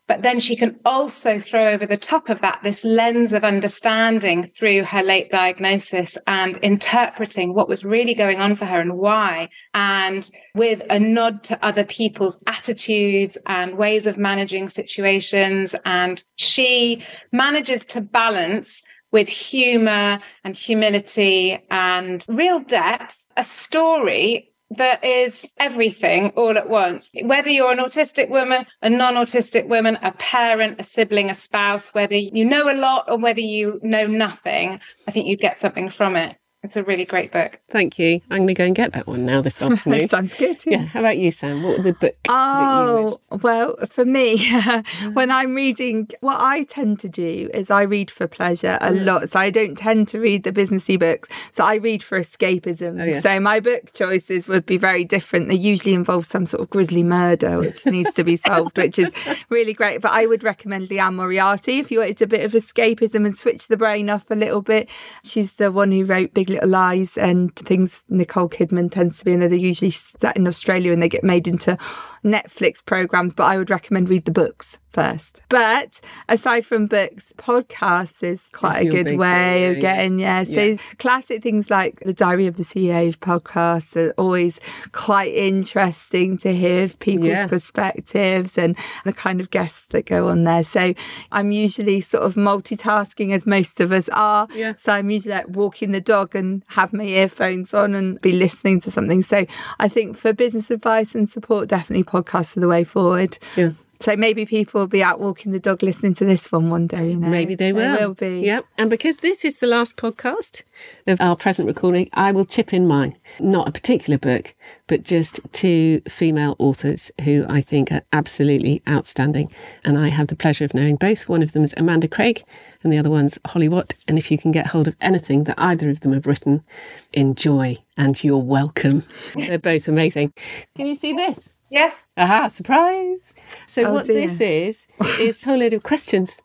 but then she can also throw over the top of that this lens of understanding through her late diagnosis and interpreting what was really going on for her and why. And with a nod to other people's attitudes and ways of managing situations. And she manages to balance with humor and humility and real depth a story that is everything all at once. Whether you're an autistic woman, a non autistic woman, a parent, a sibling, a spouse, whether you know a lot or whether you know nothing, I think you'd get something from it. It's a really great book. Thank you. I'm going to go and get that one now this afternoon. Sounds good. Yeah. yeah. How about you, Sam? What the book? Oh, well, for me, when I'm reading, what I tend to do is I read for pleasure a mm. lot. So I don't tend to read the businessy books. So I read for escapism. Oh, yeah. So my book choices would be very different. They usually involve some sort of grisly murder, which needs to be solved, which is really great. But I would recommend Liane Moriarty if you wanted a bit of escapism and switch the brain off a little bit. She's the one who wrote Big Little Lies and things Nicole Kidman tends to be in. They're usually set in Australia and they get made into Netflix programs, but I would recommend read the books first. But aside from books, podcasts is quite a good way of getting, yeah. So yeah. classic things like the Diary of the CEO podcast are always quite interesting to hear people's yeah. perspectives and the kind of guests that go on there. So I'm usually sort of multitasking as most of us are. Yeah. So I'm usually like walking the dog and have my earphones on and be listening to something. So I think for business advice and support, definitely podcasts are the way forward. Yeah. So maybe people will be out walking the dog listening to this one one day. You know? Maybe they will. They will be. Yeah. And because this is the last podcast of our present recording, I will chip in mine. Not a particular book, but just two female authors who I think are absolutely outstanding. And I have the pleasure of knowing both. One of them is Amanda Craig and the other one's Holly Watt. And if you can get hold of anything that either of them have written, enjoy and you're welcome. They're both amazing. Can you see this? Yes. Aha, surprise. So, Oh, what dear. this is, is a whole load of questions.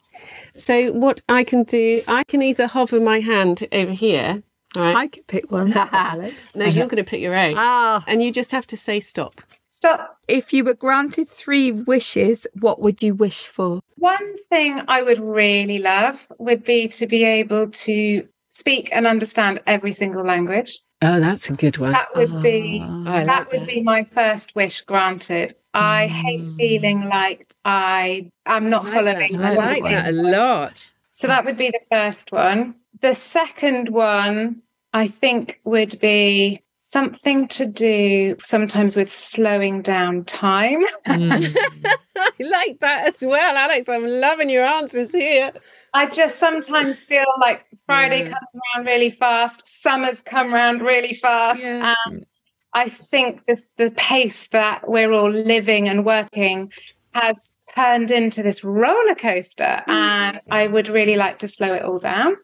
So, what I can do, I can either hover my hand over here. all Right. I could pick one, Alex. no, you're going to pick your own. Ah, And you just have to say stop. Stop. if you were granted three wishes, what would you wish for? One thing I would really love would be to be able to speak and understand every single language. Oh, that's a good one. That would be oh, I that like would that. be my first wish granted. I hate mm. feeling like I am not following. I like that a lot. So that would be the first one. The second one, I think, would be something to do sometimes with slowing down time. Mm. I like that as well, Alex. I'm loving your answers here. I just sometimes feel like Friday Yeah. comes around really fast, summer's come around really fast, Yeah. and I think this the pace that we're all living and working has turned into this roller coaster, mm. and I would really like to slow it all down.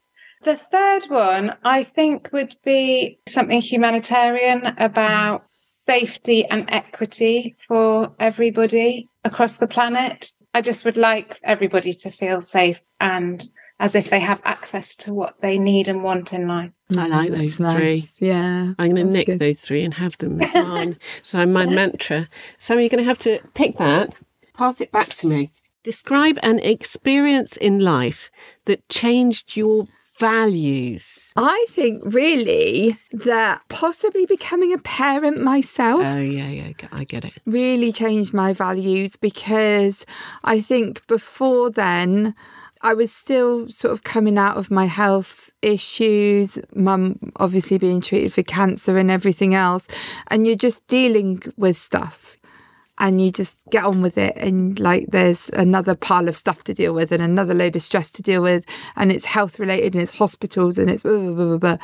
The third one, I think, would be something humanitarian about safety and equity for everybody across the planet. I just would like everybody to feel safe and as if they have access to what they need and want in life. I like That's those nice. three. Yeah. I'm going to nick good. those three and have them as mine. so my mantra. So you're going to have to pick that, pass it back to me. Describe an experience in life that changed your values. I think really that possibly becoming a parent myself Oh yeah, yeah, I get it. really changed my values because I think before then I was still sort of coming out of my health issues, mum obviously being treated for cancer and everything else, and you're just dealing with stuff. And you just get on with it, and like there's another pile of stuff to deal with, and another load of stress to deal with, and it's health related, and it's hospitals, and it's blah, blah, blah, blah, blah.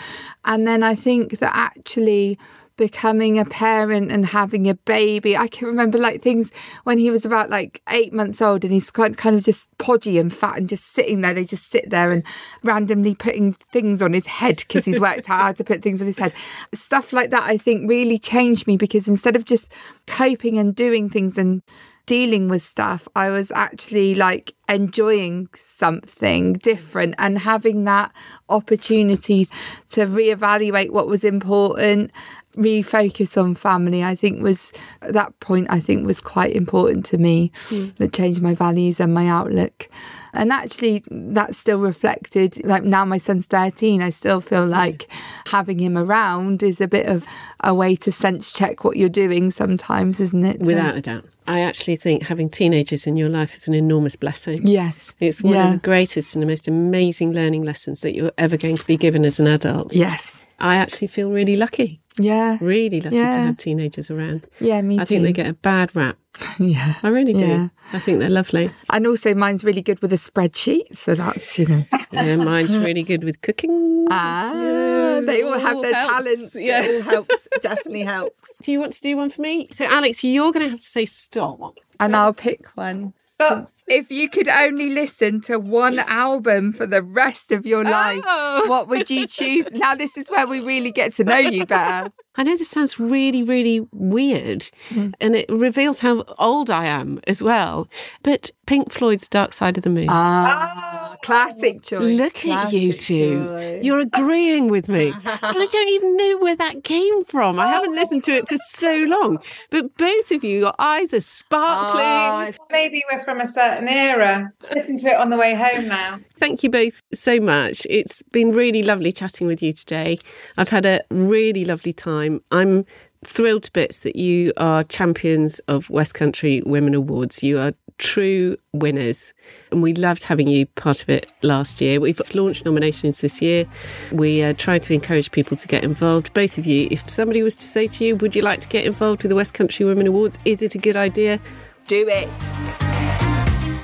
And then I think that actually becoming a parent and having a baby. I can remember like things when he was about like eight months old and he's kind kind of just podgy and fat and just sitting there. They just sit there and randomly putting things on his head because he's worked out how to put things on his head. Stuff like that, I think, really changed me because instead of just coping and doing things and dealing with stuff, I was actually like enjoying something different and having that opportunities to reevaluate what was important, refocus on family. I think was at that point I think was quite important to me hmm. that changed my values and my outlook. And actually that's still reflected like now my son's 13 I still feel like having him around is a bit of a way to sense check what you're doing sometimes isn't it? Without a doubt. I actually think having teenagers in your life is an enormous blessing. Yes. It's one Yeah. of the greatest and the most amazing learning lessons that you're ever going to be given as an adult. Yes. I actually feel really lucky, Yeah. really lucky to have teenagers around. Yeah, me too. I think they get a bad rap. yeah. I really do. Yeah. I think they're lovely. And also mine's really good with a spreadsheet, so that's you know. Yeah, mine's really good with cooking. Ah, Yeah, they all have all their helps. talents. Yeah. It all helps. It definitely helps. Do you want to do one for me? So, Alex, you're going to have to say stop. And I'll pick one. Stop. If you could only listen to one album for the rest of your life, Oh. what would you choose? Now, this is where we really get to know you better. I know this sounds really, really weird Mm. and it reveals how old I am as well. But Pink Floyd's Dark Side of the Moon. Ah, classic choice. Look at you two. choice. You're agreeing with me. but I don't even know where that came from. I haven't listened to it for so long. But both of you, your eyes are sparkling. Ah, Maybe we're from a certain era. Listen to it on the way home now. Thank you both so much. It's been really lovely chatting with you today. I've had a really lovely time. I'm thrilled to bits that you are champions of West Country Women Awards. You are true winners, and we loved having you part of it last year. We've launched nominations this year. We uh, try to encourage people to get involved. Both of you, if somebody was to say to you, Would you like to get involved with the West Country Women Awards? Is it a good idea? do it.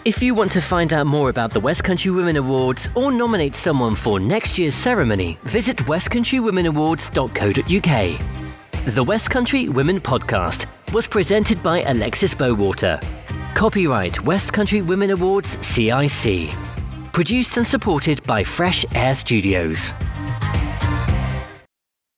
If you want to find out more about the West Country Women Awards or nominate someone for next year's ceremony, visit westcountrywomenawards.co.uk. The West Country Women Podcast was presented by Alexis Bowater. Copyright West Country Women Awards CIC. Produced and supported by Fresh Air Studios.